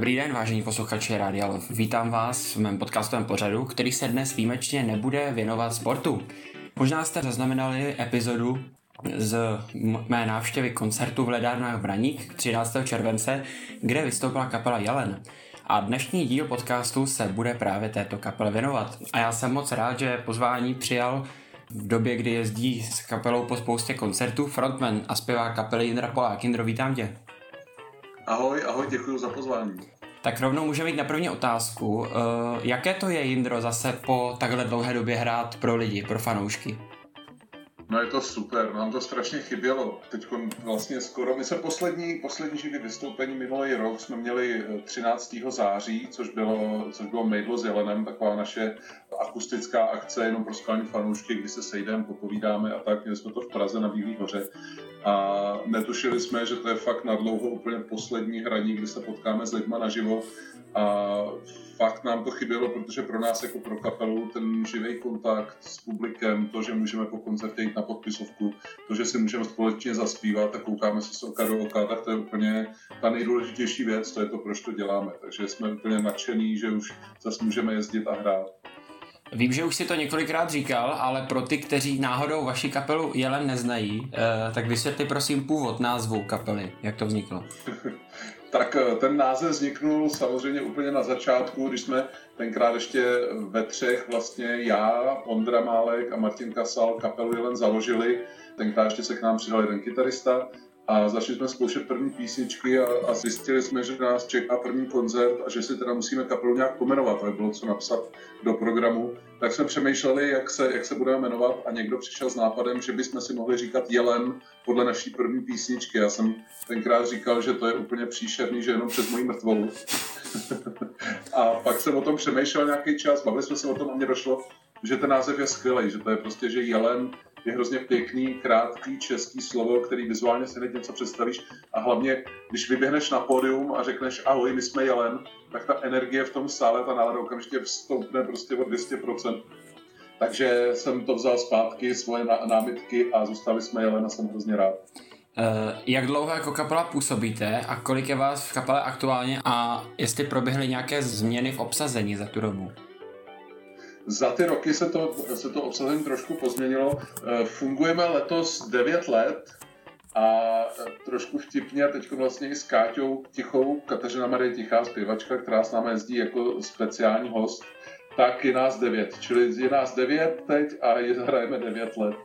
Dobrý den, vážení posluchači Rádia Lov. Vítám vás v mém podcastovém pořadu, který se dnes výjimečně nebude věnovat sportu. Možná jste zaznamenali epizodu z mé návštěvy koncertu v Ledárnách Braník 13. července, kde vystoupila kapela Jelen. A dnešní díl podcastu se bude právě této kapele věnovat. A já jsem moc rád, že pozvání přijal v době, kdy jezdí s kapelou po spoustě koncertů frontman a zpěvá kapely Jindra Polák. Jindro, vítám tě. Ahoj, ahoj, děkuji za pozvání. Tak rovnou můžeme jít na první otázku. Uh, jaké to je, Jindro, zase po takhle dlouhé době hrát pro lidi, pro fanoušky? No je to super, nám to strašně chybělo. Teď vlastně skoro, my se poslední, poslední živý vystoupení minulý rok jsme měli 13. Eh, září, což bylo, což bylo Mejdlo s Jelenem, taková naše akustická akce jenom pro skalní fanoušky, kdy se sejdeme, popovídáme a tak. Měli jsme to v Praze na Bílý hoře a netušili jsme, že to je fakt na dlouho úplně poslední hraní, kdy se potkáme s lidma naživo a fakt nám to chybělo, protože pro nás jako pro kapelu ten živý kontakt s publikem, to, že můžeme po koncertě jít na podpisovku, to, že si můžeme společně zaspívat a koukáme se s oka do oka, tak to je úplně ta nejdůležitější věc, to je to, proč to děláme. Takže jsme úplně nadšení, že už zase můžeme jezdit a hrát. Vím, že už si to několikrát říkal, ale pro ty, kteří náhodou vaši kapelu Jelen neznají, eh, tak vysvětli prosím původ názvu kapely, jak to vzniklo. Tak eh, ten název vzniknul samozřejmě úplně na začátku, když jsme tenkrát ještě ve třech vlastně já, Ondra Málek a Martin Kasal kapelu Jelen založili. Tenkrát ještě se k nám přidal jeden kytarista a začali jsme zkoušet první písničky a, a zjistili jsme, že nás čeká první koncert a že si teda musíme kapelu nějak pomenovat, aby bylo co napsat do programu. Tak jsme přemýšleli, jak se, jak se budeme jmenovat a někdo přišel s nápadem, že bychom si mohli říkat Jelen podle naší první písničky. Já jsem tenkrát říkal, že to je úplně příšerný, že jenom přes moji mrtvolu. a pak jsem o tom přemýšlel nějaký čas, bavili jsme se o tom a mě došlo, že ten název je skvělý, že to je prostě, že Jelen je hrozně pěkný, krátký český slovo, který vizuálně si hned něco představíš a hlavně, když vyběhneš na pódium a řekneš ahoj, my jsme Jelen, tak ta energie v tom sále, ta nálada okamžitě vstoupne prostě o 200%. Takže jsem to vzal zpátky, svoje námitky a zůstali jsme Jelen a jsem hrozně rád. Uh, jak dlouho jako kapela působíte a kolik je vás v kapele aktuálně a jestli proběhly nějaké změny v obsazení za tu dobu? Za ty roky se to, se to obsazení trošku pozměnilo. Eh, fungujeme letos 9 let a trošku vtipně teď vlastně i s Káťou Tichou, Kateřina Marie Tichá, zpěvačka, která s námi jezdí jako speciální host, tak je nás devět. Čili je nás devět teď a je, hrajeme devět let.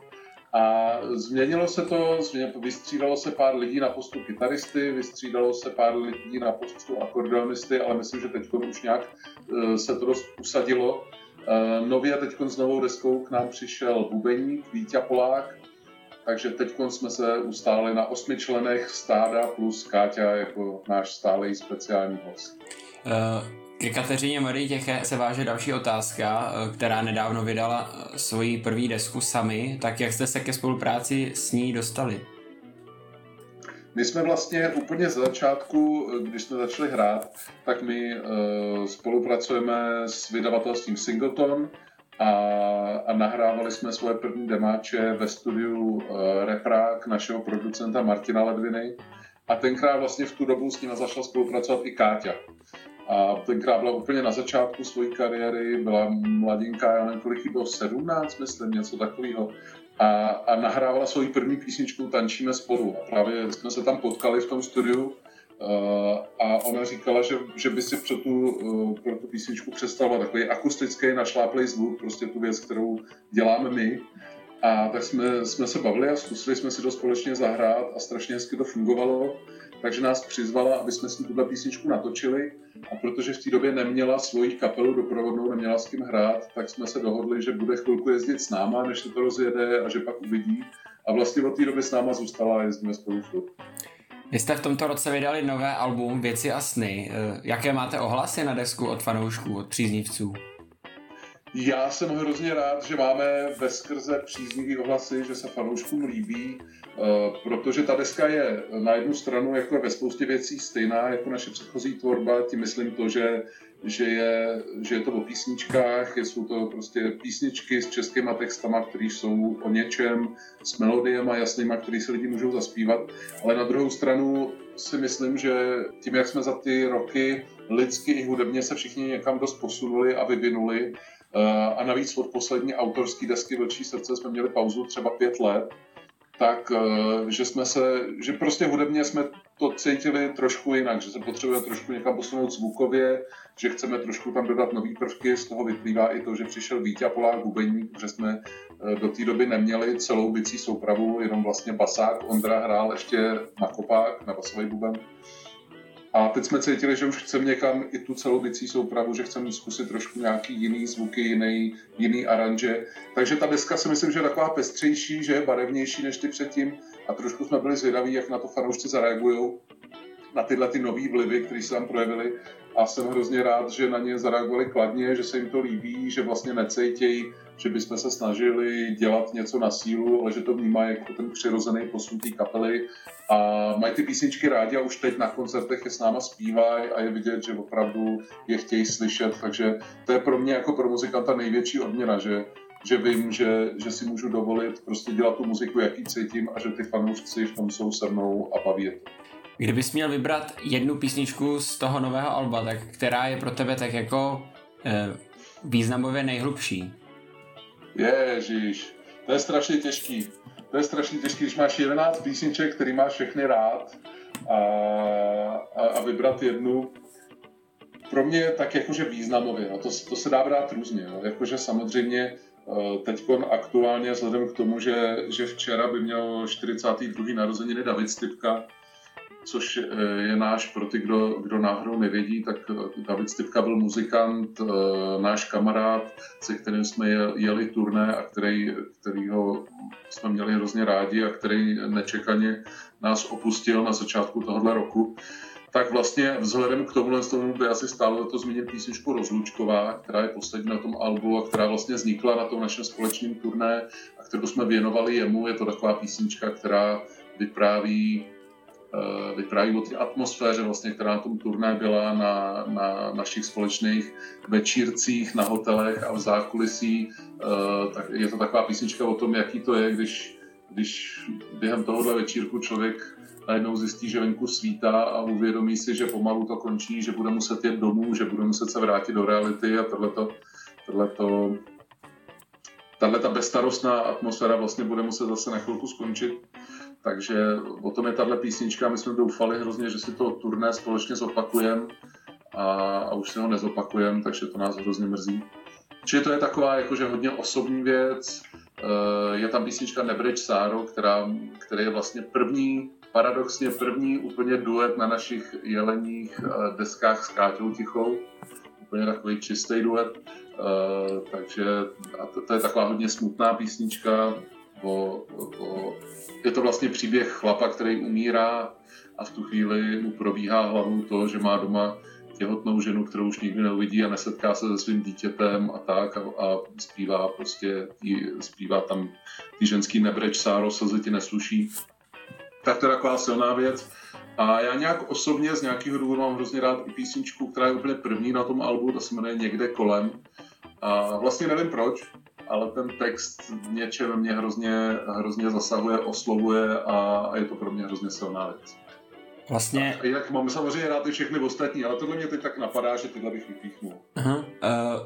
A změnilo se to, vystřídalo se pár lidí na postu kytaristy, vystřídalo se pár lidí na postu akordeonisty, ale myslím, že teď už nějak eh, se to dost usadilo nově teď s novou deskou k nám přišel bubeník Vítě Polák, takže teď jsme se ustáli na osmi členech stáda plus Káťa jako náš stálý speciální host. Uh, ke Kateřině Marii Těche se váže další otázka, eh, která nedávno vydala svoji první desku sami, tak jak jste se ke spolupráci s ní dostali? My jsme vlastně úplně z začátku, když jsme začali hrát, tak my uh, spolupracujeme s vydavatelstvím Singleton a, a nahrávali jsme svoje první demáče ve studiu uh, Reprák našeho producenta Martina Ledviny. A tenkrát vlastně v tu dobu s ním začala spolupracovat i Káťa. A tenkrát byla úplně na začátku své kariéry, byla mladinka, já nevím, kolik jí bylo, 17, myslím, něco takového a, a nahrávala svoji první písničku Tančíme spolu. A právě jsme se tam potkali v tom studiu uh, a ona říkala, že, že by si pro tu, uh, pro tu písničku představovala takový akustický našláplej zvuk, prostě tu věc, kterou děláme my. A tak jsme, jsme se bavili a zkusili jsme si to společně zahrát a strašně hezky to fungovalo takže nás přizvala, aby jsme s ní tuhle písničku natočili a protože v té době neměla svoji kapelu doprovodnou, neměla s kým hrát, tak jsme se dohodli, že bude chvilku jezdit s náma, než se to rozjede a že pak uvidí. A vlastně od té doby s náma zůstala a jezdíme spolu furt. Vy jste v tomto roce vydali nové album Věci a sny. Eh, jaké máte ohlasy na desku od fanoušků, od příznivců? Já jsem hrozně rád, že máme skrze příznivý ohlasy, že se fanouškům líbí, eh, protože ta deska je na jednu stranu jako ve spoustě věcí stejná jako naše předchozí tvorba, tím myslím to, že, že, je, že je to o písničkách, jsou to prostě písničky s českýma textama, které jsou o něčem, s melodiema jasnýma, které si lidi můžou zaspívat, ale na druhou stranu si myslím, že tím, jak jsme za ty roky lidsky i hudebně se všichni někam dost posunuli a vyvinuli. Eh, a navíc od poslední autorské desky Vlčí srdce jsme měli pauzu třeba pět let, tak eh, že jsme se, že prostě hudebně jsme to cítili trošku jinak, že se potřebujeme trošku někam posunout zvukově, že chceme trošku tam dodat nové prvky, z toho vyplývá i to, že přišel Vítě Polák bubeník, že jsme eh, do té doby neměli celou bicí soupravu, jenom vlastně basák, Ondra hrál ještě na kopák, na basový buben. A teď jsme cítili, že už chceme někam i tu celou bicí soupravu, že chceme zkusit trošku nějaký jiný zvuky, jiný, jiný aranže. Takže ta deska si myslím, že je taková pestřejší, že je barevnější než ty předtím a trošku jsme byli zvědaví, jak na to fanoušci zareagují na tyhle ty nové vlivy, které se tam projevily. A jsem hrozně rád, že na ně zareagovali kladně, že se jim to líbí, že vlastně necejtějí, že bychom se snažili dělat něco na sílu, ale že to vnímají jako ten přirozený posun té kapely. A mají ty písničky rádi a už teď na koncertech je s náma zpívají a je vidět, že opravdu je chtějí slyšet, takže to je pro mě jako pro muzikanta největší odměna, že že vím, že, že si můžu dovolit prostě dělat tu muziku, jaký cítím a že ty fanoušci v tom jsou se mnou a baví je to. Kdybys měl vybrat jednu písničku z toho nového alba, tak která je pro tebe tak jako eh, významově nejhlubší? Ježíš, to je strašně těžký. To je strašně těžký, když máš 11 písniček, který máš všechny rád a, a, a vybrat jednu. Pro mě tak jakože významově, no, to, to se dá brát různě. No. Jakože samozřejmě eh, teď aktuálně vzhledem k tomu, že, že včera by měl 42. narozeniny David Stipka, což eh, je náš, pro ty, kdo, kdo náhodou nevědí, tak eh, David Stipka byl muzikant, eh, náš kamarád, se kterým jsme jeli turné a který, kterýho jsme měli hrozně rádi a který nečekaně nás opustil na začátku tohohle roku. Tak vlastně vzhledem k tomuhle tomu by asi stálo to zmínit písničku Rozlučková, která je poslední na tom albu a která vlastně vznikla na tom našem společném turné a kterou jsme věnovali jemu. Je to taková písnička, která vypráví Eh, vypráví o té atmosféře, vlastně, která na tom turné byla na, na našich společných večírcích, na hotelech a v zákulisí. Eh, tak je to taková písnička o tom, jaký to je, když, když během tohohle večírku člověk najednou zjistí, že venku svítá a uvědomí si, že pomalu to končí, že bude muset jít domů, že bude muset se vrátit do reality a tohleto, tohleto tahle ta bezstarostná atmosféra vlastně bude muset zase na chvilku skončit. Takže o tom je tahle písnička. My jsme doufali hrozně, že si to turné společně zopakujeme a, a už si ho nezopakujeme, takže to nás hrozně mrzí. Čili to je taková jakože hodně osobní věc. Eh, je tam písnička Nebreč Sáro, která, který je vlastně první, paradoxně první úplně duet na našich jeleních eh, deskách s Káťou Tichou. Úplně takový čistý duet. Eh, takže a to, to je taková hodně smutná písnička o, o je to vlastně příběh chlapa, který umírá a v tu chvíli mu probíhá hlavou to, že má doma těhotnou ženu, kterou už nikdy neuvidí a nesetká se se svým dítětem a tak a, a zpívá prostě, tý, zpívá tam ty ženský nebreč, Sáro, slzy ti nesluší. Tak to je taková silná věc. A já nějak osobně z nějakého důvodu mám hrozně rád i písničku, která je úplně první na tom albu, ta se jmenuje Někde kolem. A vlastně nevím proč, ale ten text v něčem mě hrozně, hrozně zasahuje, oslovuje a, a je to pro mě hrozně silná věc. Vlastně... A jak mám samozřejmě rád i všechny ostatní, ale tohle mě teď tak napadá, že tyhle bych vypíchnul. Uh-huh. Uh,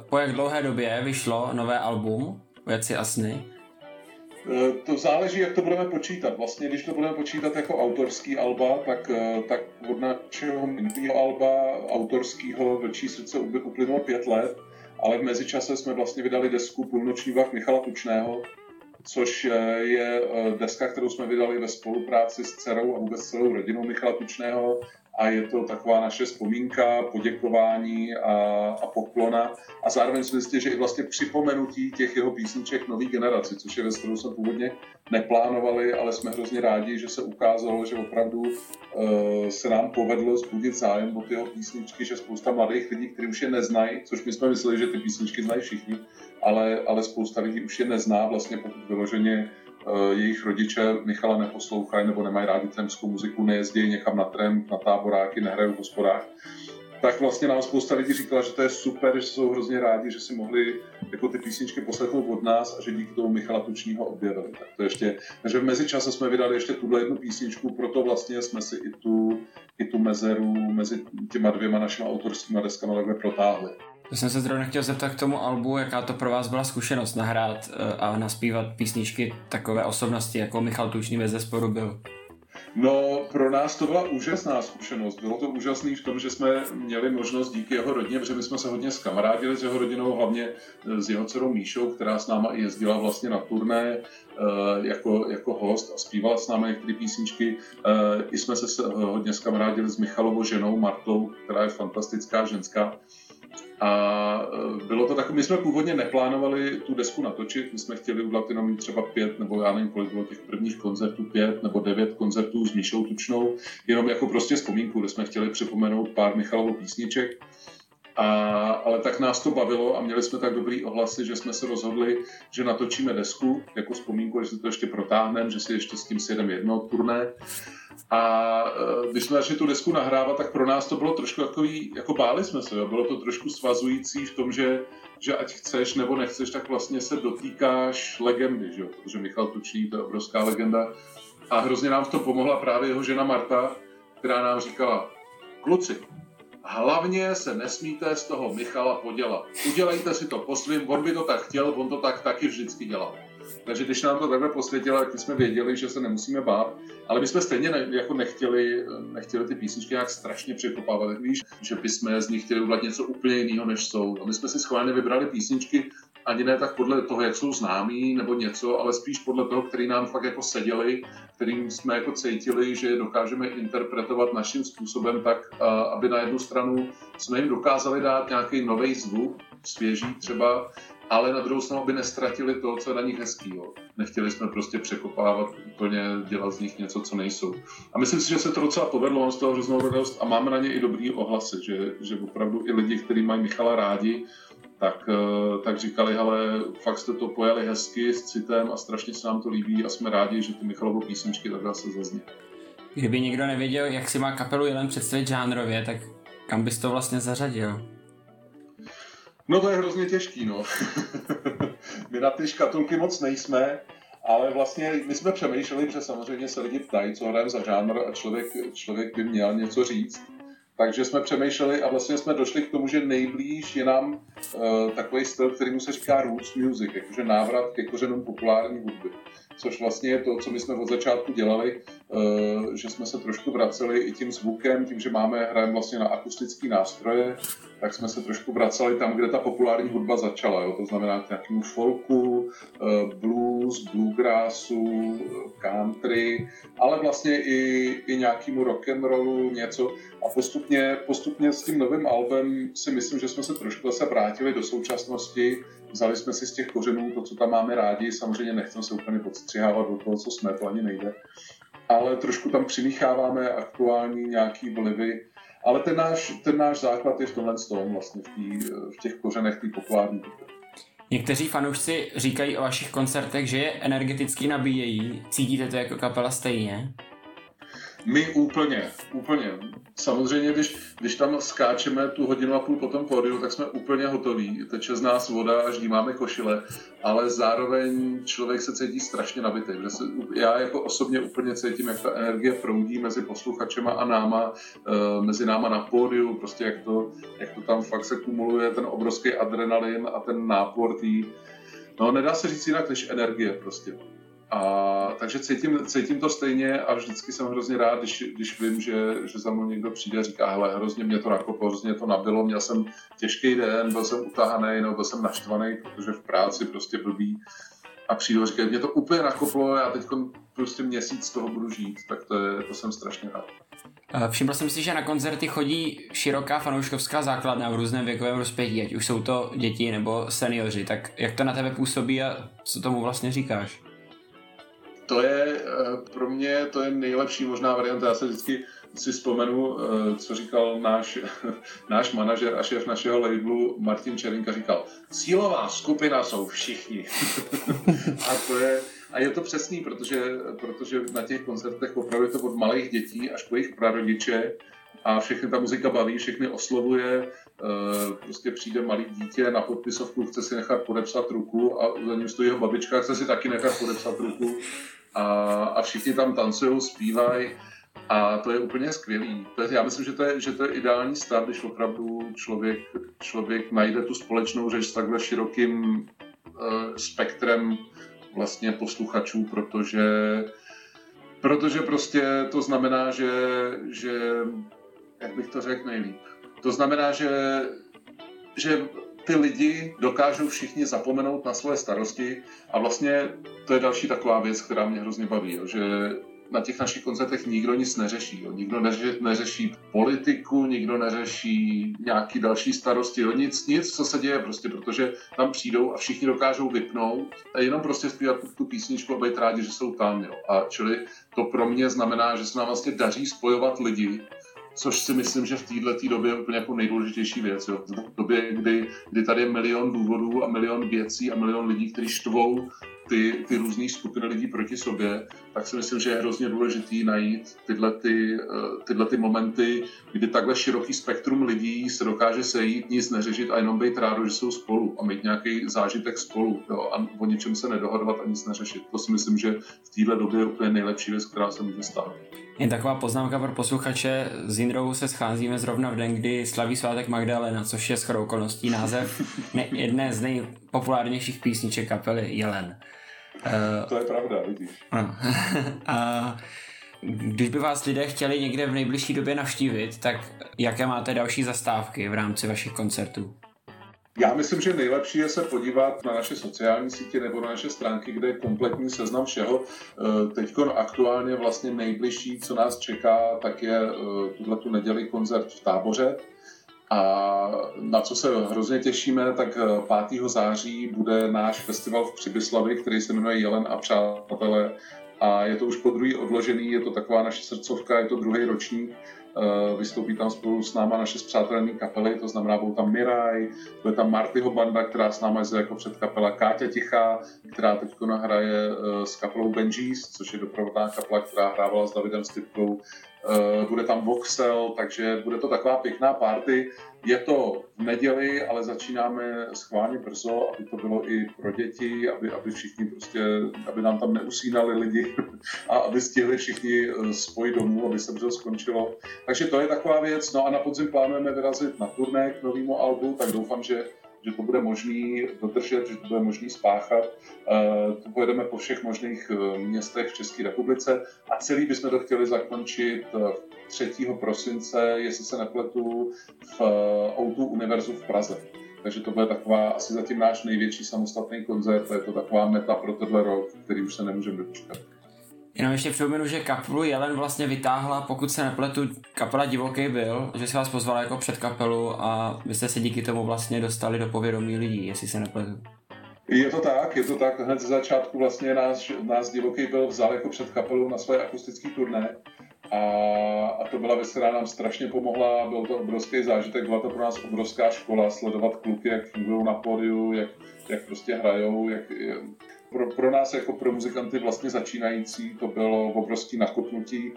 po jak dlouhé době vyšlo nové album Věci a sny? Eh, to záleží, jak to budeme počítat. Vlastně, když to budeme počítat jako autorský alba, tak, eh, tak od našeho minulého alba autorského Vlčí srdce uplynulo pět let ale v mezičase jsme vlastně vydali desku Půlnoční vlak Michala Tučného, což je eh, deska, kterou jsme vydali ve spolupráci s dcerou a vůbec celou rodinou Michala Tučného a je to taková naše vzpomínka, poděkování a, a poklona. A zároveň si myslím, že i vlastně připomenutí těch jeho písniček nový generaci, což je věc, kterou jsme původně neplánovali, ale jsme hrozně rádi, že se ukázalo, že opravdu uh, se nám povedlo zbudit zájem o jeho písničky, že spousta mladých lidí, kteří už je neznají, což my jsme mysleli, že ty písničky znají všichni, ale, ale spousta lidí už je nezná vlastně, pokud vyloženě jejich rodiče Michala neposlouchají nebo nemají rádi tremskou muziku, nejezdí někam na trem, na táboráky, nehrají v hospodách, tak vlastně nám spousta lidí říkala, že to je super, že jsou hrozně rádi, že si mohli jako ty písničky poslechnout od nás a že díky tomu Michala Tučního objevili. Tak to ještě, takže v mezičase jsme vydali ještě tuhle jednu písničku, proto vlastně jsme si i tu, i tu mezeru mezi těma dvěma našimi autorskými deskami takhle protáhli. To jsem se zrovna chtěl zeptat k tomu albu, jaká to pro vás byla zkušenost nahrát eh, a naspívat písničky takové osobnosti, jako Michal Tučný ve zesporu byl. No, pro nás to byla úžasná zkušenost. Bylo to úžasný v tom, že jsme měli možnost díky jeho rodině, protože my jsme se hodně skamarádili s jeho rodinou, hlavně eh, s jeho dcerou Míšou, která s náma jezdila vlastně na turné eh, jako, jako host a zpívala s námi některé písničky. I jsme se hodně skamarádili s Michalovou ženou Martou, která je fantastická ženská. A e, bylo to tak, my jsme původně neplánovali tu desku natočit, my jsme chtěli udělat jenom třeba pět, nebo já nevím, kolik bylo těch prvních koncertů, pět nebo devět koncertů s Míšou Tučnou, jenom jako prostě vzpomínku, kde jsme chtěli připomenout pár Michalovo písniček. A, ale tak nás to bavilo a měli jsme tak dobrý ohlasy, že jsme se rozhodli, že natočíme desku jako vzpomínku, že si to ještě protáhneme, že si ještě s tím sjedeme jedno turné. A e, když jsme začali tu desku nahrávat, tak pro nás to bylo trošku takový, jako báli jsme se, jo? bylo to trošku svazující v tom, že, že ať chceš nebo nechceš, tak vlastně se dotýkáš legendy, že protože Michal Tučný, to je obrovská legenda. A hrozně nám v tom pomohla právě jeho žena Marta, která nám říkala, kluci, hlavně se nesmíte z toho Michala podělat. Udělejte si to po svým, on by to tak chtěl, on to tak taky vždycky dělal. Takže když nám to takhle posvětilo, tak jsme věděli, že se nemusíme bát, ale my jsme stejně ne, jako nechtěli, nechtěli ty písničky nějak strašně překopávat. Víš, že bychom z nich chtěli udělat něco úplně jiného, než jsou. A my jsme si schválně vybrali písničky, ani ne tak podle toho, jak jsou známí nebo něco, ale spíš podle toho, který nám fakt jako seděli, kterým jsme jako cítili, že dokážeme interpretovat naším způsobem tak, aby na jednu stranu jsme jim dokázali dát nějaký nový zvuk, svěží třeba, ale na druhou stranu by nestratili to, co je na nich hezkýho. Nechtěli jsme prostě překopávat úplně, dělat z nich něco, co nejsou. A myslím si, že se to docela povedlo, on z toho hroznou radost a máme na ně i dobrý ohlasy, že, že opravdu i lidi, kteří mají Michala rádi, tak, eh, tak říkali, ale fakt jste to pojali hezky s citem a strašně se nám to líbí a jsme rádi, že ty Michalovo písničky takhle se zazní. Kdyby někdo nevěděl, jak si má kapelu Jelen představit žánrově, tak kam bys to vlastně zařadil? No to je hrozně těžký, no. my na ty škatulky moc nejsme, ale vlastně my jsme přemýšleli, že samozřejmě se lidi ptají, co hrajeme za žánr a člověk, člověk by měl něco říct. Takže jsme přemýšleli a vlastně jsme došli k tomu, že nejblíž je nám takový styl, který se říká roots music, jakože návrat ke kořenům populární hudby což vlastně je to, co my jsme od začátku dělali, eh, že jsme se trošku vraceli i tím zvukem, tím, že máme, hrajeme vlastně na akustické nástroje, tak jsme se trošku vraceli tam, kde ta populární hudba začala, jo? to znamená k nějakému folku, eh, blues, bluegrassu, country, ale vlastně i, i nějakému rock and rollu, něco. A postupně, postupně s tím novým albem si myslím, že jsme se trošku zase vrátili do současnosti, vzali jsme si z těch kořenů to, co tam máme rádi, samozřejmě nechceme se úplně podstřihávat do toho, co jsme, to ani nejde, ale trošku tam přimícháváme aktuální nějaký vlivy, ale ten náš, ten náš základ je v tomhle tom vlastně, v, tý, v těch kořenech té populární Někteří fanoušci říkají o vašich koncertech, že je energeticky nabíjejí. Cítíte to jako kapela stejně? My úplně, úplně. Samozřejmě, když, když tam skáčeme tu hodinu a půl po tom pódiu, tak jsme úplně hotoví. Teče z nás voda, až máme košile, ale zároveň člověk se cítí strašně nabitý. Se, já jako osobně úplně cítím, jak ta energie proudí mezi posluchačema a náma, e, mezi náma na pódiu, prostě jak to, jak to tam fakt se kumuluje ten obrovský adrenalin a ten nápor tý, No, nedá se říct jinak než energie prostě. A, takže cítím, cítím to stejně a vždycky jsem hrozně rád, když, když vím, že, že za mnou někdo přijde a říká, hele, hrozně mě to nakoplo, hrozně to nabilo, měl jsem těžký den, byl jsem utahaný, nebo byl jsem naštvaný, protože v práci prostě blbý. A přijdu a říkají, mě to úplně nakoplo, já teď prostě měsíc z toho budu žít, tak to, je, to jsem strašně rád. Všiml jsem si, že na koncerty chodí široká fanouškovská základna v různém věkovém rozpětí, ať už jsou to děti nebo seniori, tak jak to na tebe působí a co tomu vlastně říkáš? To je eh, pro mě to je nejlepší možná varianta. Já se vždycky si vzpomenu, eh, co říkal náš, náš manažer a šéf našeho labelu Martin Čerinka, říkal, cílová skupina jsou všichni. a to je, a je to přesný, protože, protože na těch koncertech opravdu je to od malých dětí až po jejich prarodiče a všechny ta muzika baví, všechny oslovuje, eh, prostě přijde malý dítě na podpisovku, chce si nechat podepsat ruku a za ním stojí jeho babička, chce si taky nechat podepsat ruku a, a všichni tam tancují, zpívají A to je úplně skvělý. To je, já myslím, že to, je, že to je ideální stav, když opravdu člověk, člověk najde tu společnou řeč s takhle širokým uh, spektrem vlastně posluchačů, protože, protože prostě to znamená, že, že jak bych to řekl nejlíp, to znamená, že, že ty lidi dokážou všichni zapomenout na svoje starosti a vlastně to je další taková věc, která mě hrozně baví, jo, že na těch našich koncertech nikdo nic neřeší. Jo. Nikdo neři, neřeší politiku, nikdo neřeší nějaký další starosti, jo. Nic, nic, co se děje prostě, protože tam přijdou a všichni dokážou vypnout a jenom prostě zpívat tu, tu písničku a být rádi, že jsou tam. Jo. A čili to pro mě znamená, že se nám vlastně daří spojovat lidi, což si myslím, že v této době je úplně jako nejdůležitější věc. Jo. V době, kdy, kdy tady je milion důvodů a milion věcí a milion lidí, kteří štvou ty, ty různé skupiny lidí proti sobě, tak si myslím, že je hrozně důležitý najít tyhle, ty, eh, tyhle ty momenty, kdy takhle široký spektrum lidí se dokáže sejít, nic neřešit a jenom být rádo, že jsou spolu a mít nějaký zážitek spolu jo, a o ničem se nedohadovat a nic neřešit. To si myslím, že v téhle době je úplně nejlepší věc, která se může stát. Jen taková poznámka pro posluchače. S Jindrou se scházíme zrovna v den, kdy slaví svátek Magdalena, což je shodou okolností název jedné z nejpopulárnějších písniček kapely Jelen. Uh, to je pravda, vidíš. Uh, uh, když by vás lidé chtěli někde v nejbližší době navštívit, tak jaké máte další zastávky v rámci vašich koncertů? Já myslím, že nejlepší je se podívat na naše sociální sítě nebo na naše stránky, kde je kompletní seznam všeho. Eh, Teď aktuálně vlastně nejbližší, co nás čeká, tak je eh, tuhle tu neděli koncert v táboře. A na co se hrozně těšíme, tak 5. Eh, září bude náš festival v Přibyslavi, který se jmenuje Jelen a přátelé. A je to už po druhý odložený, je to taková naše srdcovka, je to druhý ročník vystoupí tam spolu s náma naše zpřátelené kapely, to znamená, budou tam Miraj, bude tam Martyho banda, která s náma je jako předkapela Káťa Tichá, která teď nahraje eh, s kapelou Benjis, což je doprovodná kapela, která hrávala s Davidem Stipkou. Eh, bude tam voxel, takže bude to taková pěkná party. Je to v neděli, ale začínáme schválně brzo, aby to bylo i pro děti, aby, aby všichni prostě, aby nám tam neusínali lidi a aby stihli všichni eh, spojit domů, aby se brzo skončilo. Takže to je taková věc. No a na podzim plánujeme vyrazit na turné k novému albu, tak doufám, že že to bude možný dodržet, že to bude možný spáchat. Eh, to pojedeme po všech možných eh, městech v České republice a celý bychom to chtěli zakončit 3. Eh, prosince, jestli se nepletu, v Outu Univerzu v Praze. Takže to bude taková asi zatím náš největší samostatný koncert a je to taková meta pro tenhle rok, který už se nemůžeme dočkat. Jenom ještě připomenu, že kapelu Jelen vlastně vytáhla, pokud se nepletu, kapela Divoký byl, že se vás pozvala jako před kapelu a vy jste se díky tomu vlastně dostali do povědomí lidí, jestli se nepletu. Je to tak, je to tak. Hned ze začátku vlastně nás, nás Divoký byl vzal jako před kapelu na svoje akustické turné a, a to byla věc, která nám strašně pomohla, byl to obrovský zážitek, byla to pro nás obrovská škola, sledovat kluky, jak fungují na pódiu, jak, jak prostě hrajou, jak, pro, pro nás jako pro muzikanty vlastně začínající to bylo obrovský nakopnutí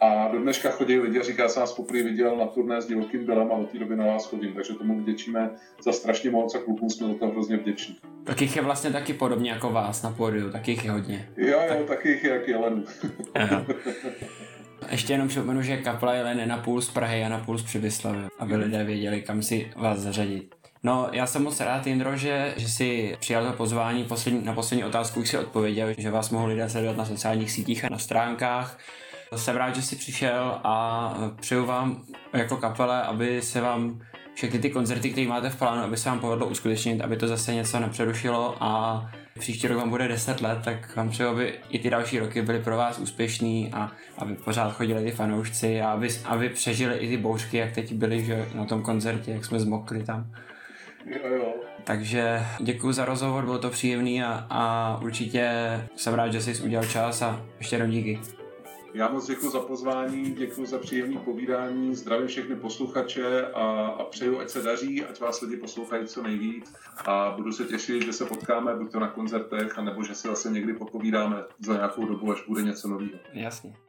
a do dneška chodí lidi a říká, jsem vás poprvé viděl na turné s divokým Bělem a od té doby na vás chodím, takže tomu vděčíme za strašně moc a klukům jsme za to hrozně vděční. Tak jich je vlastně taky podobně jako vás na pódiu, tak jich je hodně. Jo, jo, tak, jich je jak jelenů. Ještě jenom připomenu, že kapela Jelen je na půl z Prahy a na půl z Přibyslavy, aby lidé věděli, kam si vás zařadit. No, já jsem moc rád, Jindro, že, že si přijal to pozvání. Poslední, na poslední otázku už si odpověděl, že vás mohou lidé sledovat na sociálních sítích a na stránkách. Jsem rád, že jsi přišel a přeju vám jako kapele, aby se vám všechny ty koncerty, které máte v plánu, aby se vám povedlo uskutečnit, aby to zase něco nepřerušilo a příští rok vám bude 10 let, tak vám přeju, aby i ty další roky byly pro vás úspěšný a aby pořád chodili ty fanoušci a aby, aby přežili i ty bouřky, jak teď byli že, na tom koncertě, jak jsme zmokli tam. Jo, jo. Takže děkuji za rozhovor, bylo to příjemný a, a určitě jsem rád, že jsi udělal čas a ještě jednou díky. Já moc děkuji za pozvání, děkuji za příjemné povídání, zdravím všechny posluchače a, a přeju, ať se daří, ať vás lidi poslouchají co nejvíc a budu se těšit, že se potkáme buď to na koncertech, anebo že si zase někdy popovídáme za nějakou dobu, až bude něco nového. Jasně.